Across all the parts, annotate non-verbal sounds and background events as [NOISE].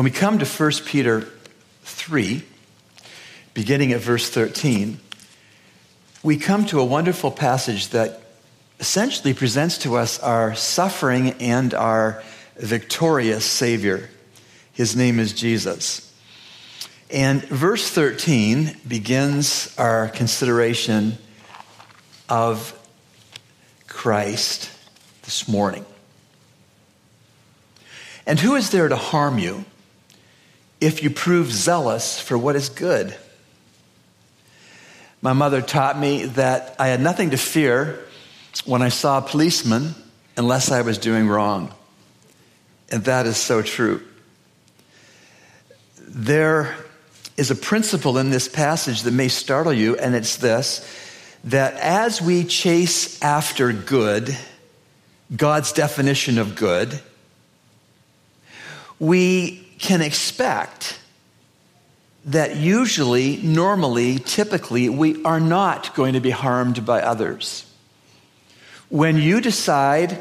When we come to 1 Peter 3, beginning at verse 13, we come to a wonderful passage that essentially presents to us our suffering and our victorious Savior. His name is Jesus. And verse 13 begins our consideration of Christ this morning. And who is there to harm you if you prove zealous for what is good? My mother taught me that I had nothing to fear when I saw a policeman unless I was doing wrong. And that is so true. There is a principle in this passage that may startle you, and it's this that as we chase after good, God's definition of good, we can expect that usually, normally, typically, we are not going to be harmed by others. When you decide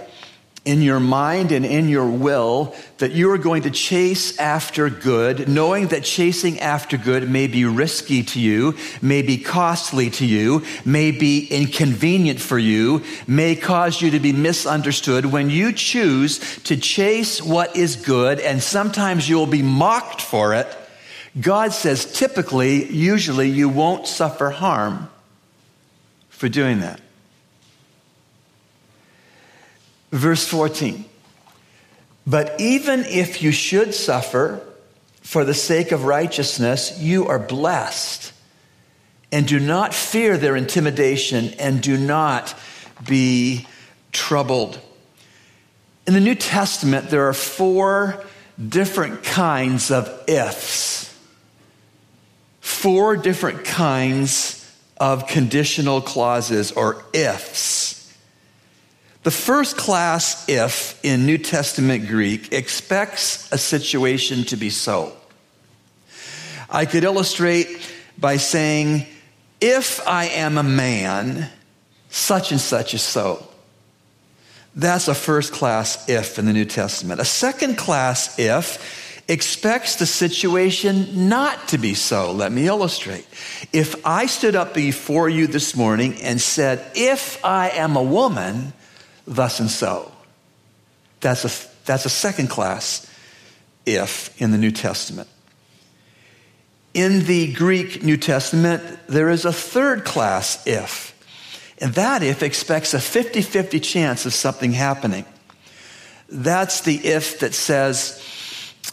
in your mind and in your will that you are going to chase after good, knowing that chasing after good may be risky to you, may be costly to you, may be inconvenient for you, may cause you to be misunderstood. When you choose to chase what is good, and sometimes you'll be mocked for it, God says typically, usually, you won't suffer harm for doing that. Verse 14. But even if you should suffer for the sake of righteousness, you are blessed. And do not fear their intimidation and do not be troubled. In the New Testament, there are four different kinds of ifs, four different kinds of conditional clauses or ifs. The first class if in New Testament Greek expects a situation to be so. I could illustrate by saying, if I am a man, such and such is so. That's a first class if in the New Testament. A second class if expects the situation not to be so. Let me illustrate. If I stood up before you this morning and said, if I am a woman, thus and so. That's a, that's a second class if in the New Testament. In the Greek New Testament, there is a third class if. And that if expects a 50 50 chance of something happening. That's the if that says,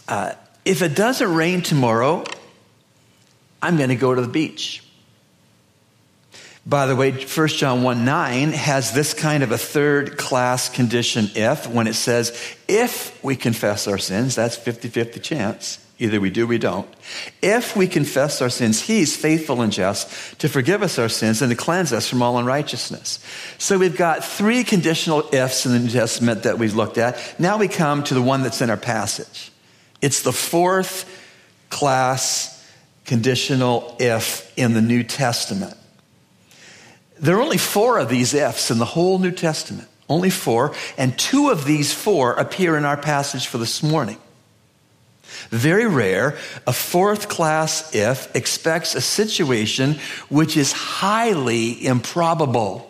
uh, if it doesn't rain tomorrow, I'm going to go to the beach. By the way, 1 John 1 9 has this kind of a third class condition if, when it says, if we confess our sins, that's 50 50 chance. Either we do, we don't. If we confess our sins, He's faithful and just to forgive us our sins and to cleanse us from all unrighteousness. So we've got three conditional ifs in the New Testament that we've looked at. Now we come to the one that's in our passage. It's the fourth class conditional if in the New Testament. There are only four of these ifs in the whole New Testament. Only four. And two of these four appear in our passage for this morning. Very rare, a fourth class if expects a situation which is highly improbable,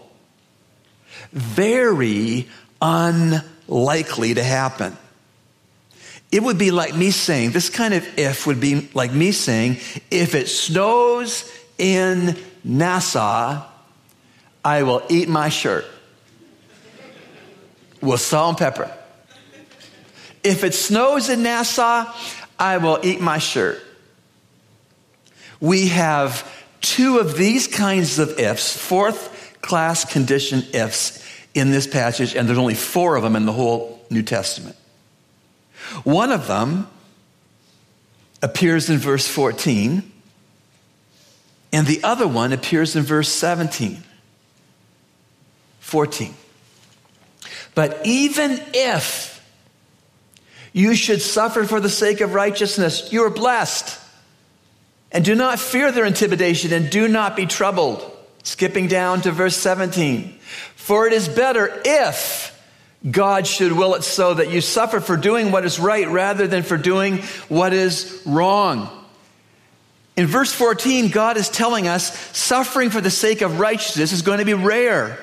very unlikely to happen. It would be like me saying, this kind of if would be like me saying, if it snows in Nassau, I will eat my shirt with salt and pepper. If it snows in Nassau, I will eat my shirt. We have two of these kinds of ifs, fourth class condition ifs in this passage, and there's only four of them in the whole New Testament. One of them appears in verse 14, and the other one appears in verse 17. 14. But even if you should suffer for the sake of righteousness, you are blessed. And do not fear their intimidation and do not be troubled. Skipping down to verse 17. For it is better if God should will it so that you suffer for doing what is right rather than for doing what is wrong. In verse 14, God is telling us suffering for the sake of righteousness is going to be rare.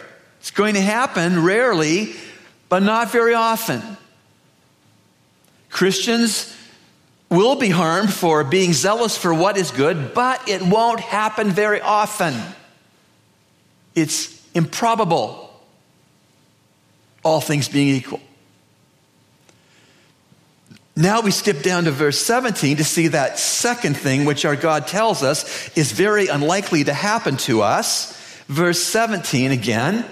It's going to happen rarely, but not very often. Christians will be harmed for being zealous for what is good, but it won't happen very often. It's improbable, all things being equal. Now we skip down to verse 17 to see that second thing, which our God tells us is very unlikely to happen to us. Verse 17 again.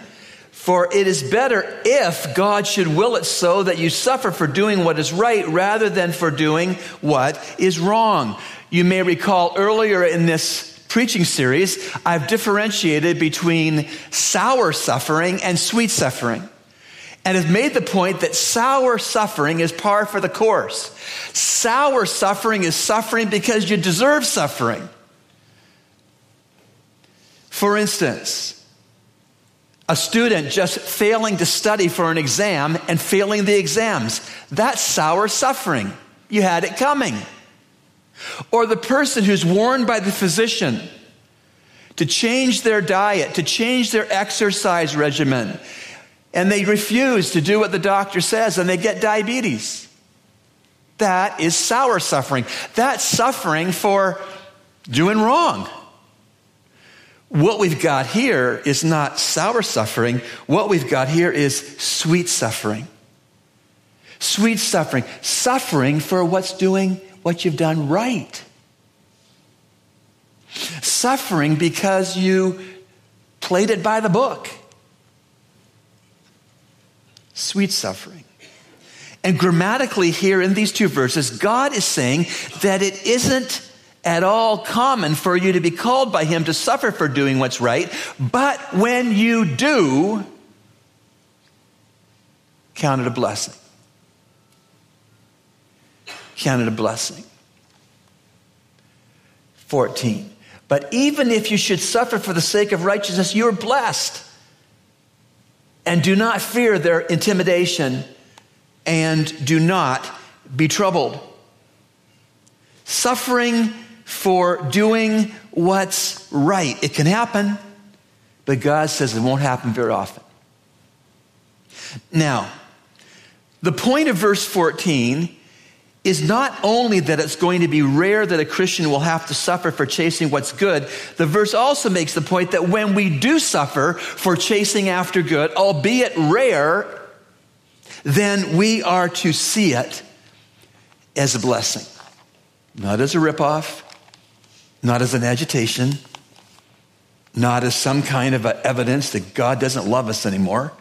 For it is better if God should will it so that you suffer for doing what is right rather than for doing what is wrong. You may recall earlier in this preaching series, I've differentiated between sour suffering and sweet suffering and have made the point that sour suffering is par for the course. Sour suffering is suffering because you deserve suffering. For instance, a student just failing to study for an exam and failing the exams. That's sour suffering. You had it coming. Or the person who's warned by the physician to change their diet, to change their exercise regimen, and they refuse to do what the doctor says and they get diabetes. That is sour suffering. That's suffering for doing wrong. What we've got here is not sour suffering. What we've got here is sweet suffering. Sweet suffering. Suffering for what's doing what you've done right. Suffering because you played it by the book sweet suffering. And grammatically, here in these two verses, God is saying that it isn't at all common for you to be called by Him to suffer for doing what's right, but when you do, count it a blessing. Count it a blessing. 14. But even if you should suffer for the sake of righteousness, you are blessed and do not fear their intimidation and do not be troubled. Suffering for doing what's right. It can happen, but God says it won't happen very often. Now, the point of verse 14 is not only that it's going to be rare that a Christian will have to suffer for chasing what's good, the verse also makes the point that when we do suffer for chasing after good, albeit rare, then we are to see it as a blessing, not as a ripoff, not as an agitation, not as some kind of evidence that God doesn't love us anymore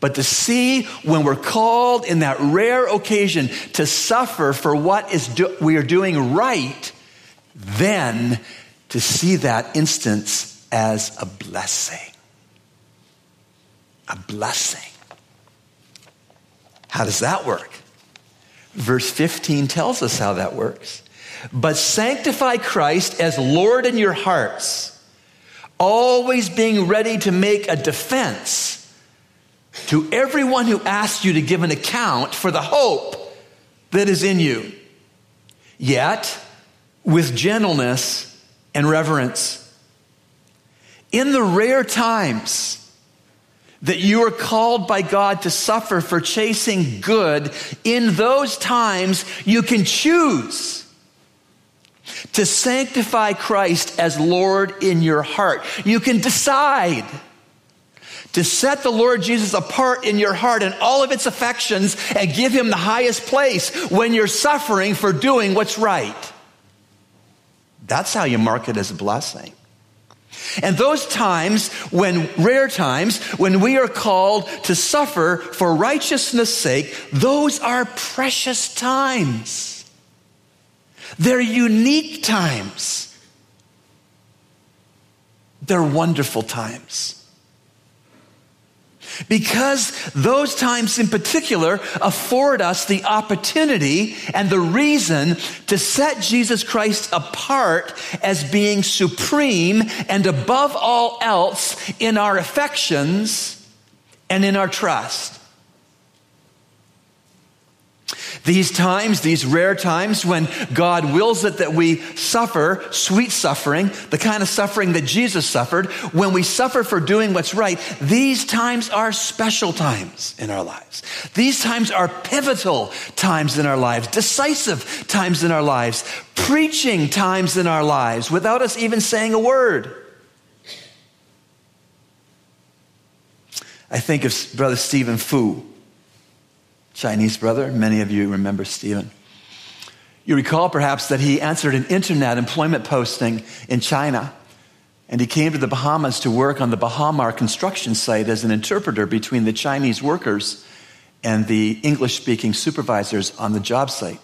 but to see when we're called in that rare occasion to suffer for what is do- we are doing right, then to see that instance as a blessing. A blessing. How does that work? Verse 15 tells us how that works. But sanctify Christ as Lord in your hearts, always being ready to make a defense to everyone who asks you to give an account for the hope that is in you, yet with gentleness and reverence. In the rare times that you are called by God to suffer for chasing good, in those times you can choose to sanctify Christ as Lord in your heart. You can decide to set the Lord Jesus apart in your heart and all of its affections and give him the highest place when you're suffering for doing what's right. That's how you mark it as a blessing. And those times, when rare times, when we are called to suffer for righteousness' sake, those are precious times. They're unique times. They're wonderful times. Because those times in particular afford us the opportunity and the reason to set Jesus Christ apart as being supreme and above all else in our affections and in our trust. These times, these rare times when God wills it that we suffer sweet suffering, the kind of suffering that Jesus suffered, when we suffer for doing what's right, these times are special times in our lives. These times are pivotal times in our lives, decisive times in our lives, preaching times in our lives without us even saying a word. I think of Brother Stephen Fu Chinese brother. Many of you remember Stephen. You recall perhaps that he answered an internet employment posting in China, and he came to the Bahamas to work on the Baha Mar construction site as an interpreter between the Chinese workers and the English speaking supervisors on the job site.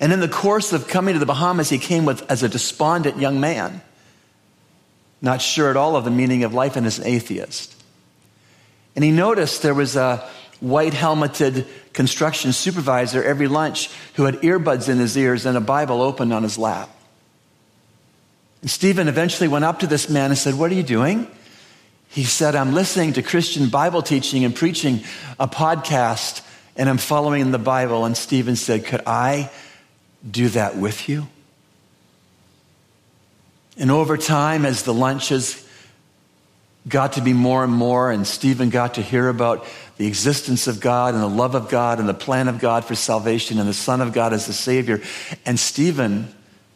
And in the course of coming to the Bahamas, he came with, as a despondent young man, not sure at all of the meaning of life and as an atheist. And he noticed there was a, white helmeted construction supervisor every lunch who had earbuds in his ears and a Bible open on his lap. And Stephen eventually went up to this man and said, What are you doing? He said, I'm listening to Christian Bible teaching and preaching a podcast, and I'm following the Bible. And Stephen said, Could I do that with you? And over time, as the lunches got to be more and more, and Stephen got to hear about the existence of God and the love of God and the plan of God for salvation and the Son of God as the Savior. And Stephen,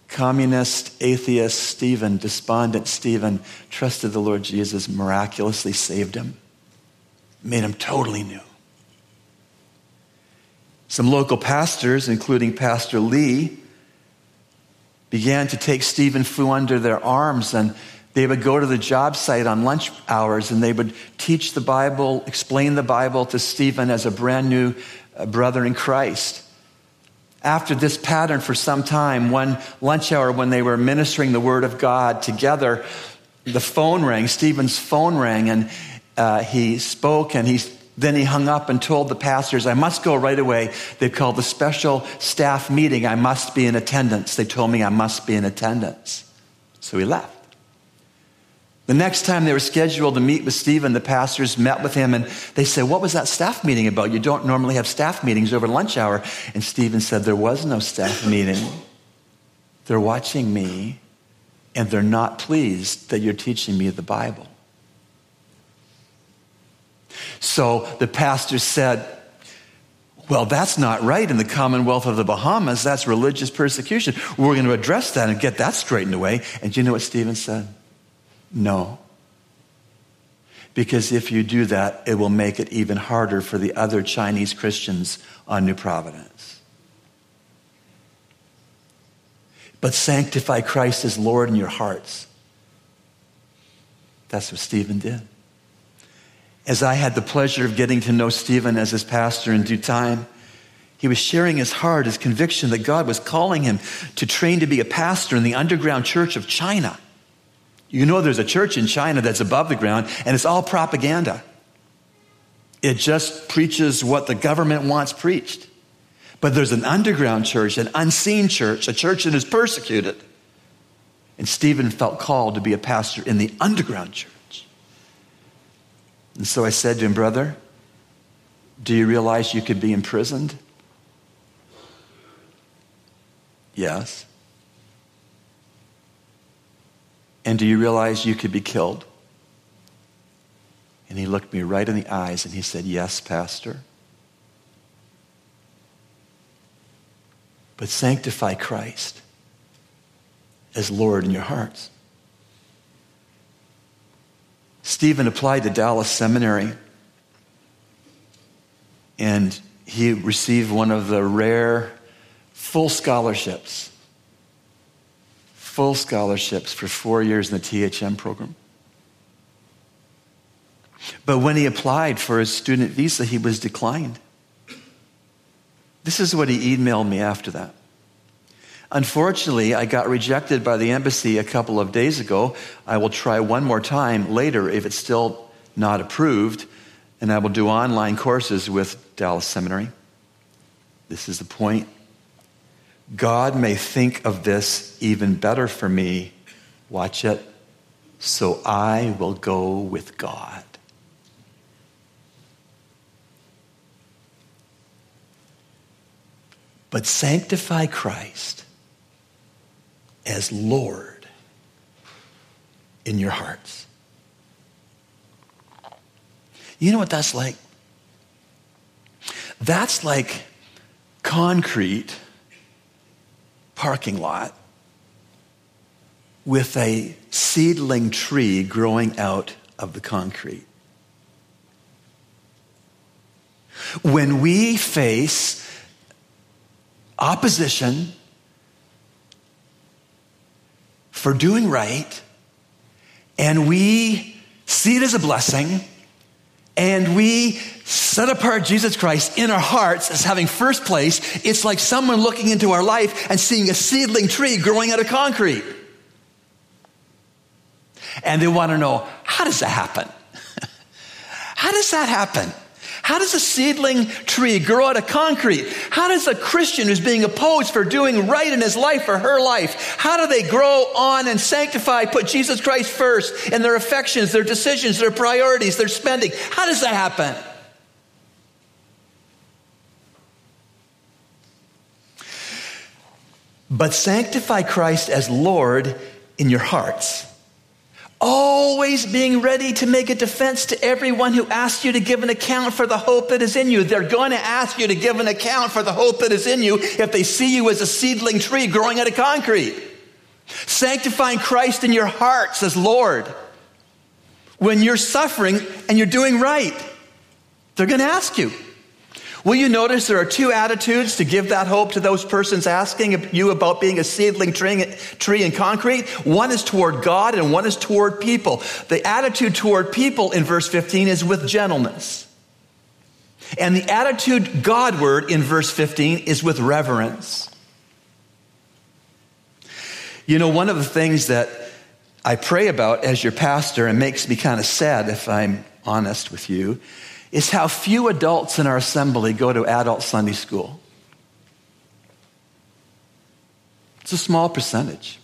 communist, atheist Stephen, despondent Stephen, trusted the Lord Jesus, miraculously saved him, made him totally new. Some local pastors, including Pastor Lee, began to take Stephen Fu under their arms and they would go to the job site on lunch hours and they would teach the Bible, explain the Bible to Stephen as a brand new uh, brother in Christ. After this pattern for some time, one lunch hour when they were ministering the Word of God together, the phone rang, Stephen's phone rang, and uh, he spoke and he then he hung up and told the pastors, I must go right away. They called the special staff meeting. I must be in attendance. They told me I must be in attendance. So he left. The next time they were scheduled to meet with Stephen, the pastors met with him and they said, What was that staff meeting about? You don't normally have staff meetings over lunch hour. And Stephen said, There was no staff meeting. They're watching me and they're not pleased that you're teaching me the Bible. So the pastor said, well, that's not right in the Commonwealth of the Bahamas. That's religious persecution. We're going to address that and get that straightened away. And you know what Stephen said? No. Because if you do that, it will make it even harder for the other Chinese Christians on New Providence. But sanctify Christ as Lord in your hearts. That's what Stephen did. As I had the pleasure of getting to know Stephen as his pastor in due time, he was sharing his heart, his conviction that God was calling him to train to be a pastor in the underground church of China. You know, there's a church in China that's above the ground, and it's all propaganda. It just preaches what the government wants preached. But there's an underground church, an unseen church, a church that is persecuted. And Stephen felt called to be a pastor in the underground church. And so I said to him, Brother, do you realize you could be imprisoned? Yes. And do you realize you could be killed? And he looked me right in the eyes and he said, Yes, Pastor. But sanctify Christ as Lord in your hearts. Stephen applied to Dallas Seminary and he received one of the rare full scholarships full scholarships for four years in the THM program. But when he applied for his student visa, he was declined. This is what he emailed me after that. Unfortunately, I got rejected by the embassy a couple of days ago. I will try one more time later if it's still not approved, and I will do online courses with Dallas Seminary. This is the point. God may think of this even better for me. Watch it. So I will go with God. but sanctify Christ as Lord in your hearts. You know what that's like? That's like concrete parking lot with a seedling tree growing out of the concrete. When we face opposition for doing right, and we see it as a blessing, and we set apart Jesus Christ in our hearts as having first place, it's like someone looking into our life and seeing a seedling tree growing out of concrete. And they want to know how does that happen? [LAUGHS] how does that happen? How does a seedling tree grow out of concrete? How does a Christian who's being opposed for doing right in his life or her life, how do they grow on and sanctify, put Jesus Christ first in their affections, their decisions, their priorities, their spending? How does that happen? But sanctify Christ as Lord in your hearts always being ready to make a defense to everyone who asks you to give an account for the hope that is in you. They're going to ask you to give an account for the hope that is in you if they see you as a seedling tree growing out of concrete. Sanctifying Christ in your hearts as Lord. When you're suffering and you're doing right, they're going to ask you. Will you notice there are two attitudes to give that hope to those persons asking you about being a seedling tree, in concrete? One is toward God and one is toward people. The attitude toward people in verse 15 is with gentleness. And the attitude Godward in verse 15 is with reverence. You know, one of the things that I pray about as your pastor and makes me kind of sad if I'm honest with you is how few adults in our assembly go to adult Sunday school. It's a small percentage.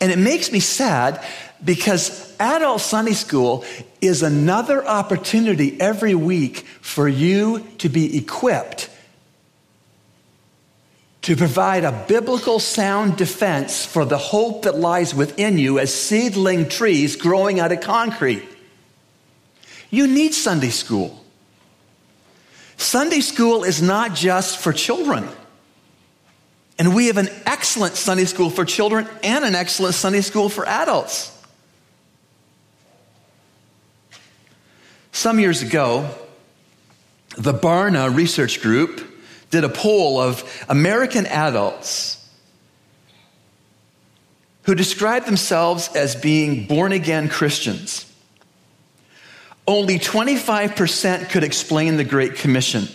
And it makes me sad because adult Sunday school is another opportunity every week for you to be equipped to provide a biblical sound defense for the hope that lies within you as seedling trees growing out of concrete. You need Sunday school. Sunday school is not just for children. And we have an excellent Sunday school for children and an excellent Sunday school for adults. Some years ago, the Barna Research Group did a poll of American adults who described themselves as being born again Christians. Only 25% could explain the Great Commission.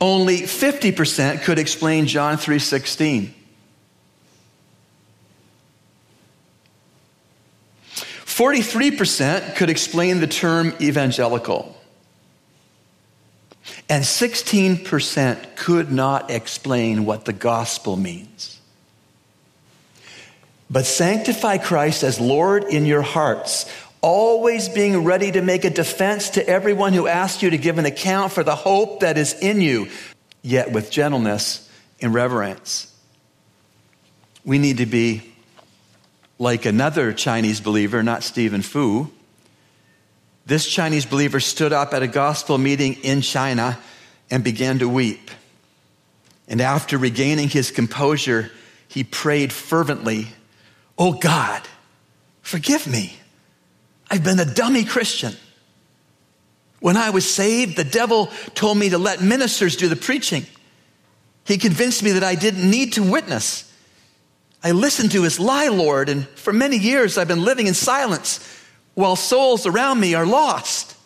Only 50% could explain John 3:16. 43% could explain the term evangelical. And 16% could not explain what the gospel means. But sanctify Christ as Lord in your hearts always being ready to make a defense to everyone who asks you to give an account for the hope that is in you, yet with gentleness and reverence. We need to be like another Chinese believer, not Stephen Fu. This Chinese believer stood up at a gospel meeting in China and began to weep. And after regaining his composure, he prayed fervently, Oh God, forgive me. I've been a dummy Christian. When I was saved, the devil told me to let ministers do the preaching. He convinced me that I didn't need to witness. I listened to his lie, Lord, and for many years I've been living in silence while souls around me are lost.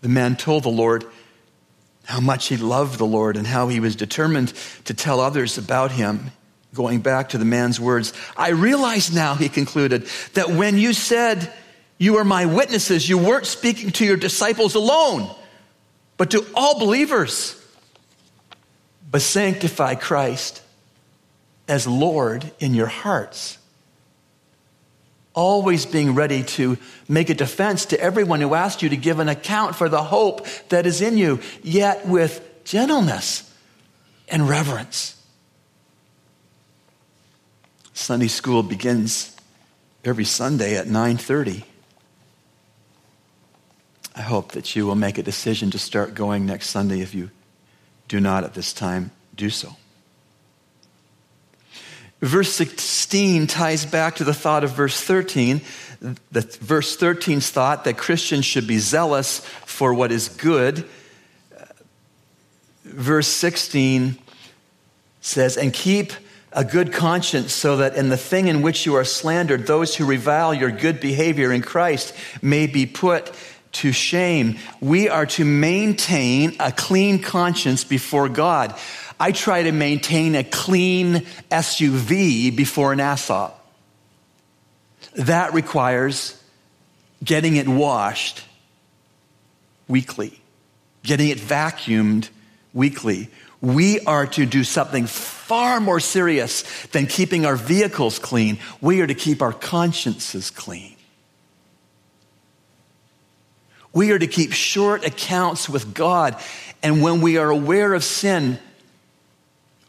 The man told the Lord how much he loved the Lord and how he was determined to tell others about him. Going back to the man's words, I realize now, he concluded, that when you said you are my witnesses, you weren't speaking to your disciples alone, but to all believers. But sanctify Christ as Lord in your hearts. always being ready to make a defense to everyone who asks you to give an account for the hope that is in you, yet with gentleness and reverence. Sunday school begins every Sunday at 9:30. I hope that you will make a decision to start going next Sunday if you do not at this time do so. Verse 16 ties back to the thought of verse 13. The verse 13's thought that Christians should be zealous for what is good. Verse 16 says, and keep a good conscience so that in the thing in which you are slandered, those who revile your good behavior in Christ may be put to shame. We are to maintain a clean conscience before God. I try to maintain a clean SUV before an Nassau. That requires getting it washed weekly, getting it vacuumed weekly. We are to do something far more serious than keeping our vehicles clean. We are to keep our consciences clean. We are to keep short accounts with God. And when we are aware of sin,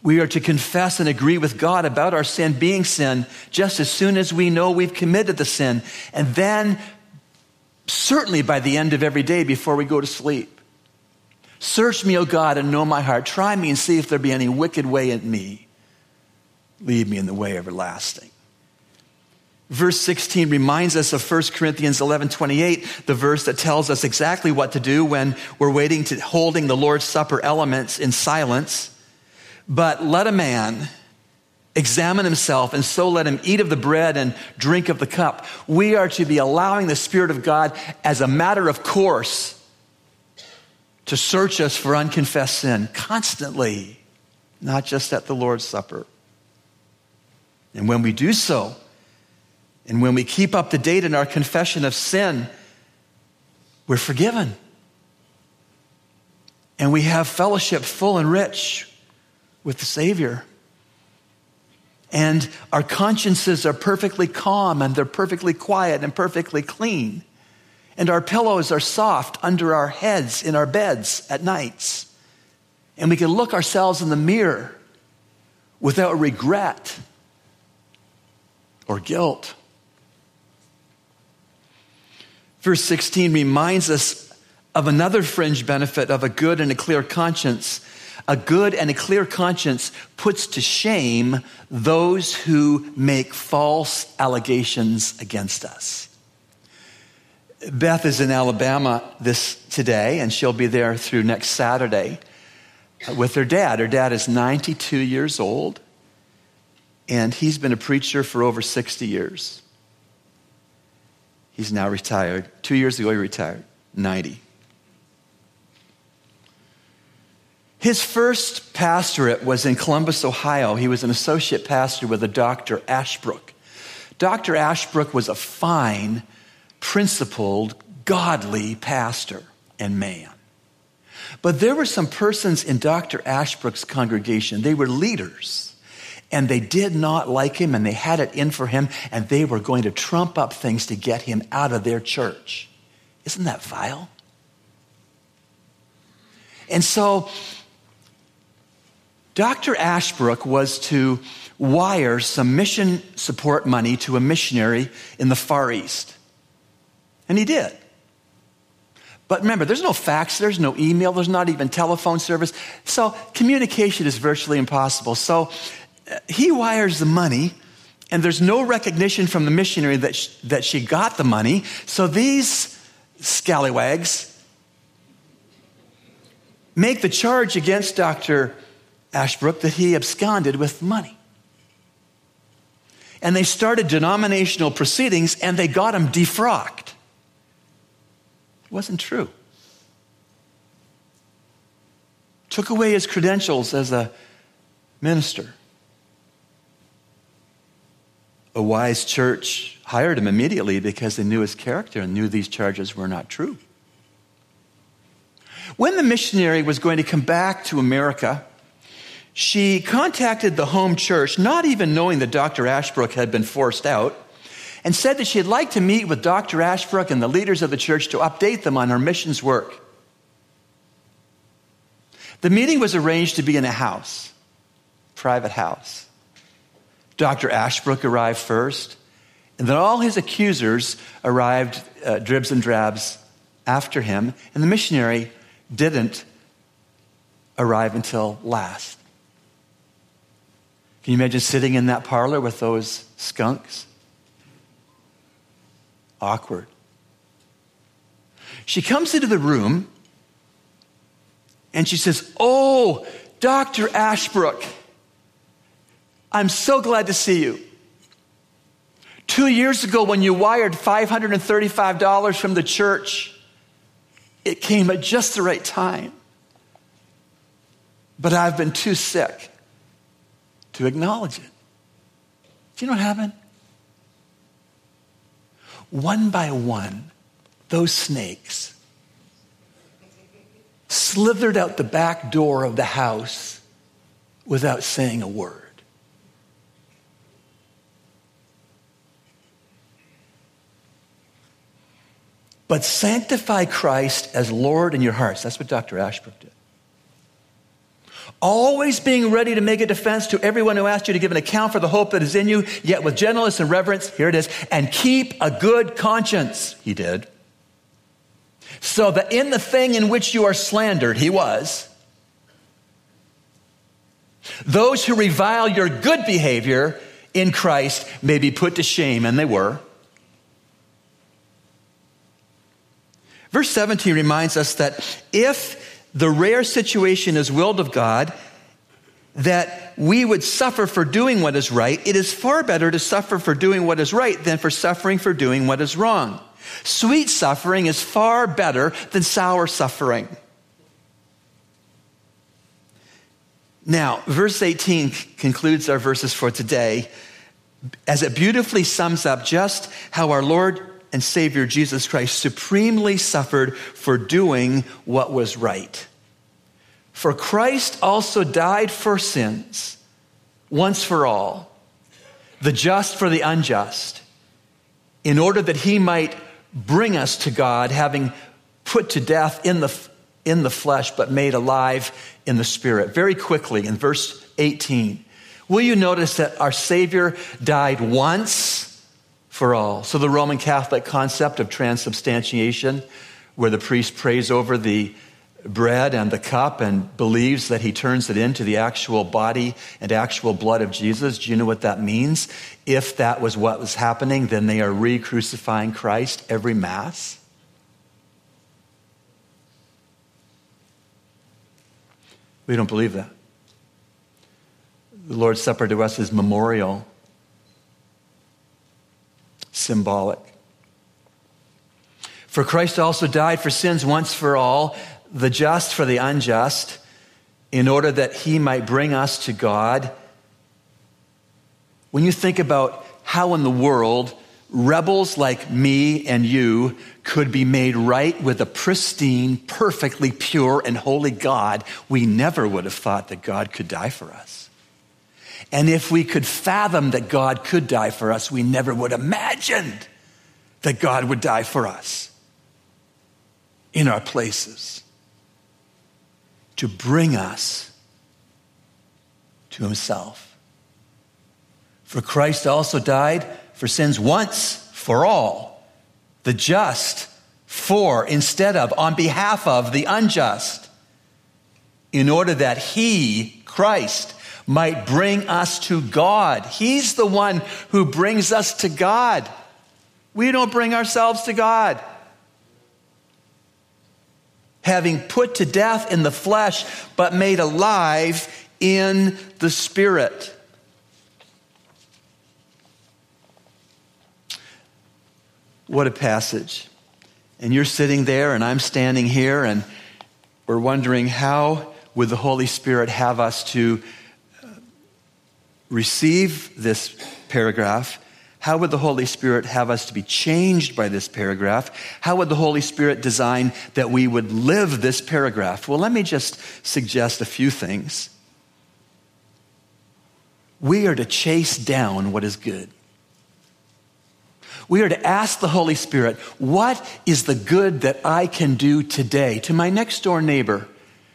we are to confess and agree with God about our sin being sin just as soon as we know we've committed the sin. And then, certainly by the end of every day before we go to sleep, search me, O God, and know my heart. Try me and see if there be any wicked way in me. Lead me in the way everlasting. Verse 16 reminds us of 1 Corinthians 11 28, the verse that tells us exactly what to do when we're waiting to holding the Lord's Supper elements in silence. But let a man examine himself, and so let him eat of the bread and drink of the cup. We are to be allowing the Spirit of God as a matter of course to search us for unconfessed sin constantly, not just at the Lord's Supper. And when we do so, and when we keep up to date in our confession of sin, we're forgiven. And we have fellowship full and rich with the Savior. And our consciences are perfectly calm and they're perfectly quiet and perfectly clean. And our pillows are soft under our heads in our beds at nights. And we can look ourselves in the mirror without regret or guilt. Verse 16 reminds us of another fringe benefit of a good and a clear conscience. A good and a clear conscience puts to shame those who make false allegations against us. Beth is in Alabama this today, and she'll be there through next Saturday uh, with her dad. Her dad is 92 years old, and he's been a preacher for over 60 years. He's now retired. Two years ago, he retired, 90. His first pastorate was in Columbus, Ohio. He was an associate pastor with a Dr. Ashbrook. Dr. Ashbrook was a fine, principled, godly pastor and man. But there were some persons in Dr. Ashbrook's congregation, they were leaders and they did not like him and they had it in for him and they were going to trump up things to get him out of their church. Isn't that vile? And so Dr. Ashbrook was to wire some mission support money to a missionary in the Far East. And he did. But remember, there's no fax, there's no email, there's not even telephone service. So communication is virtually impossible. So uh, he wires the money, and there's no recognition from the missionary that she, that she got the money. So these scallywags make the charge against Dr. Ashbrook that he absconded with money. And they started denominational proceedings and they got him defrocked. It wasn't true. Took away his credentials as a minister a wise church hired him immediately because they knew his character and knew these charges were not true. When the missionary was going to come back to America, she contacted the home church, not even knowing that Dr. Ashbrook had been forced out. And said that she'd like to meet with Dr. Ashbrook and the leaders of the church to update them on her missions work. The meeting was arranged to be in a house, private house. Dr. Ashbrook arrived first, and then all his accusers arrived uh, dribs and drabs after him, and the missionary didn't arrive until last. Can you imagine sitting in that parlor with those skunks? Awkward. She comes into the room and she says, Oh, Dr. Ashbrook, I'm so glad to see you. Two years ago, when you wired $535 from the church, it came at just the right time. But I've been too sick to acknowledge it. Do you know what happened? One by one, those snakes slithered out the back door of the house without saying a word. But sanctify Christ as Lord in your hearts. That's what Dr. Ashbrook did always being ready to make a defense to everyone who asks you to give an account for the hope that is in you, yet with gentleness and reverence, here it is, and keep a good conscience, he did. So that in the thing in which you are slandered, he was, those who revile your good behavior in Christ may be put to shame, and they were. Verse 17 reminds us that if the rare situation is willed of God that we would suffer for doing what is right, it is far better to suffer for doing what is right than for suffering for doing what is wrong. Sweet suffering is far better than sour suffering. Now, verse 18 concludes our verses for today as it beautifully sums up just how our Lord and Savior Jesus Christ supremely suffered for doing what was right. For Christ also died for sins once for all, the just for the unjust, in order that he might bring us to God, having put to death in the, in the flesh, but made alive in the spirit. Very quickly, in verse 18, will you notice that our Savior died once? For all. So, the Roman Catholic concept of transubstantiation, where the priest prays over the bread and the cup and believes that he turns it into the actual body and actual blood of Jesus. Do you know what that means? If that was what was happening, then they are re crucifying Christ every Mass. We don't believe that. The Lord's Supper to us is memorial symbolic. For Christ also died for sins once for all, the just for the unjust, in order that he might bring us to God. When you think about how in the world rebels like me and you could be made right with a pristine, perfectly pure, and holy God, we never would have thought that God could die for us. And if we could fathom that God could die for us, we never would have imagined that God would die for us in our places to bring us to himself. For Christ also died for sins once for all, the just for, instead of, on behalf of the unjust, in order that he, Christ, might bring us to God. He's the one who brings us to God. We don't bring ourselves to God. Having put to death in the flesh, but made alive in the spirit. What a passage. And you're sitting there, and I'm standing here, and we're wondering how would the Holy Spirit have us to receive this paragraph, how would the Holy Spirit have us to be changed by this paragraph? How would the Holy Spirit design that we would live this paragraph? Well, let me just suggest a few things. We are to chase down what is good. We are to ask the Holy Spirit, what is the good that I can do today to my next door neighbor,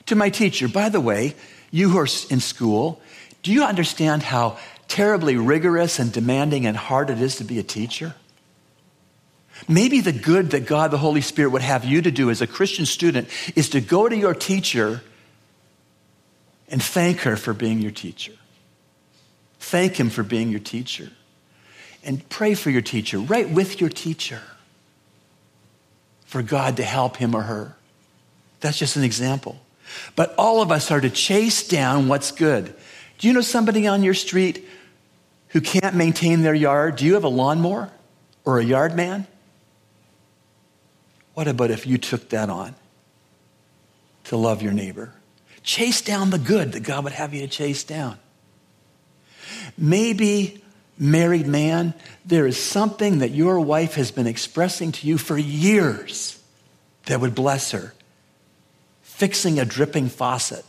to my teacher? By the way, you who are in school, do you understand how terribly rigorous and demanding and hard it is to be a teacher? Maybe the good that God the Holy Spirit would have you to do as a Christian student is to go to your teacher and thank her for being your teacher. Thank him for being your teacher. And pray for your teacher, right with your teacher, for God to help him or her. That's just an example. But all of us are to chase down what's good. Do you know somebody on your street who can't maintain their yard? Do you have a lawnmower or a yard man? What about if you took that on to love your neighbor? Chase down the good that God would have you to chase down. Maybe, married man, there is something that your wife has been expressing to you for years that would bless her. Fixing a dripping faucet.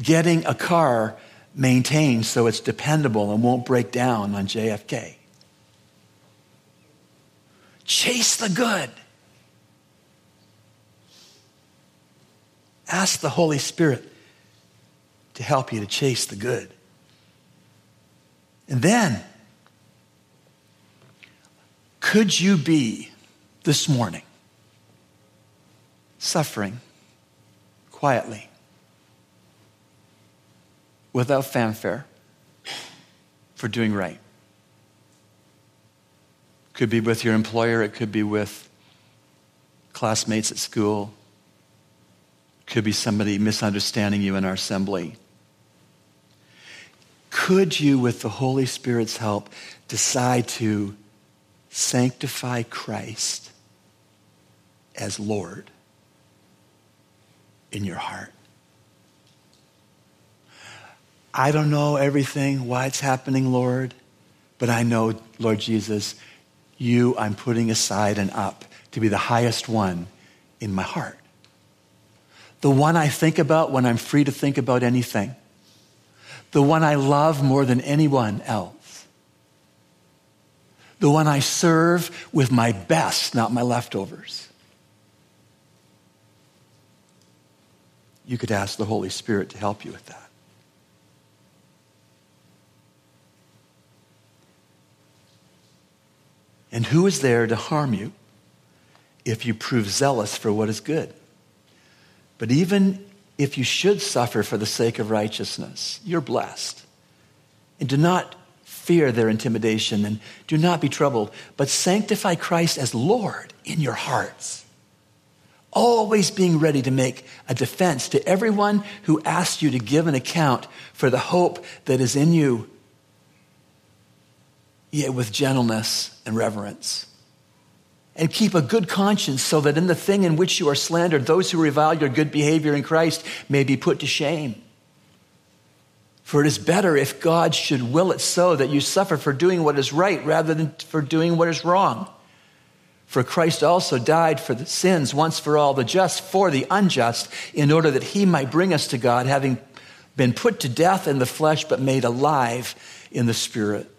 Getting a car maintained so it's dependable and won't break down on JFK. Chase the good. Ask the Holy Spirit to help you to chase the good. And then, could you be this morning suffering quietly without fanfare for doing right? Could be with your employer, it could be with classmates at school, could be somebody misunderstanding you in our assembly. Could you, with the Holy Spirit's help, decide to sanctify Christ as Lord in your heart? I don't know everything, why it's happening, Lord, but I know, Lord Jesus, you I'm putting aside and up to be the highest one in my heart. The one I think about when I'm free to think about anything the one I love more than anyone else, the one I serve with my best, not my leftovers. You could ask the Holy Spirit to help you with that. And who is there to harm you if you prove zealous for what is good? But even if you should suffer for the sake of righteousness, you're blessed. And do not fear their intimidation and do not be troubled, but sanctify Christ as Lord in your hearts. Always being ready to make a defense to everyone who asks you to give an account for the hope that is in you, yet with gentleness and reverence and keep a good conscience so that in the thing in which you are slandered, those who revile your good behavior in Christ may be put to shame. For it is better if God should will it so that you suffer for doing what is right rather than for doing what is wrong. For Christ also died for the sins once for all, the just for the unjust, in order that he might bring us to God, having been put to death in the flesh, but made alive in the spirit.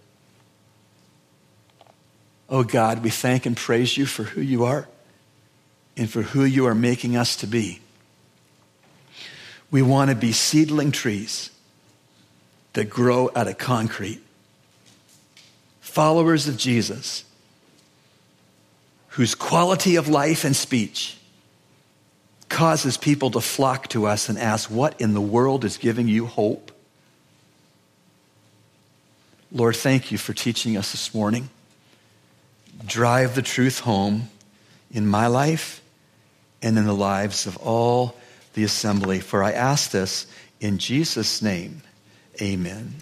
Oh God, we thank and praise you for who you are and for who you are making us to be. We want to be seedling trees that grow out of concrete. Followers of Jesus, whose quality of life and speech causes people to flock to us and ask, What in the world is giving you hope? Lord, thank you for teaching us this morning drive the truth home in my life and in the lives of all the assembly. For I ask this in Jesus' name. Amen.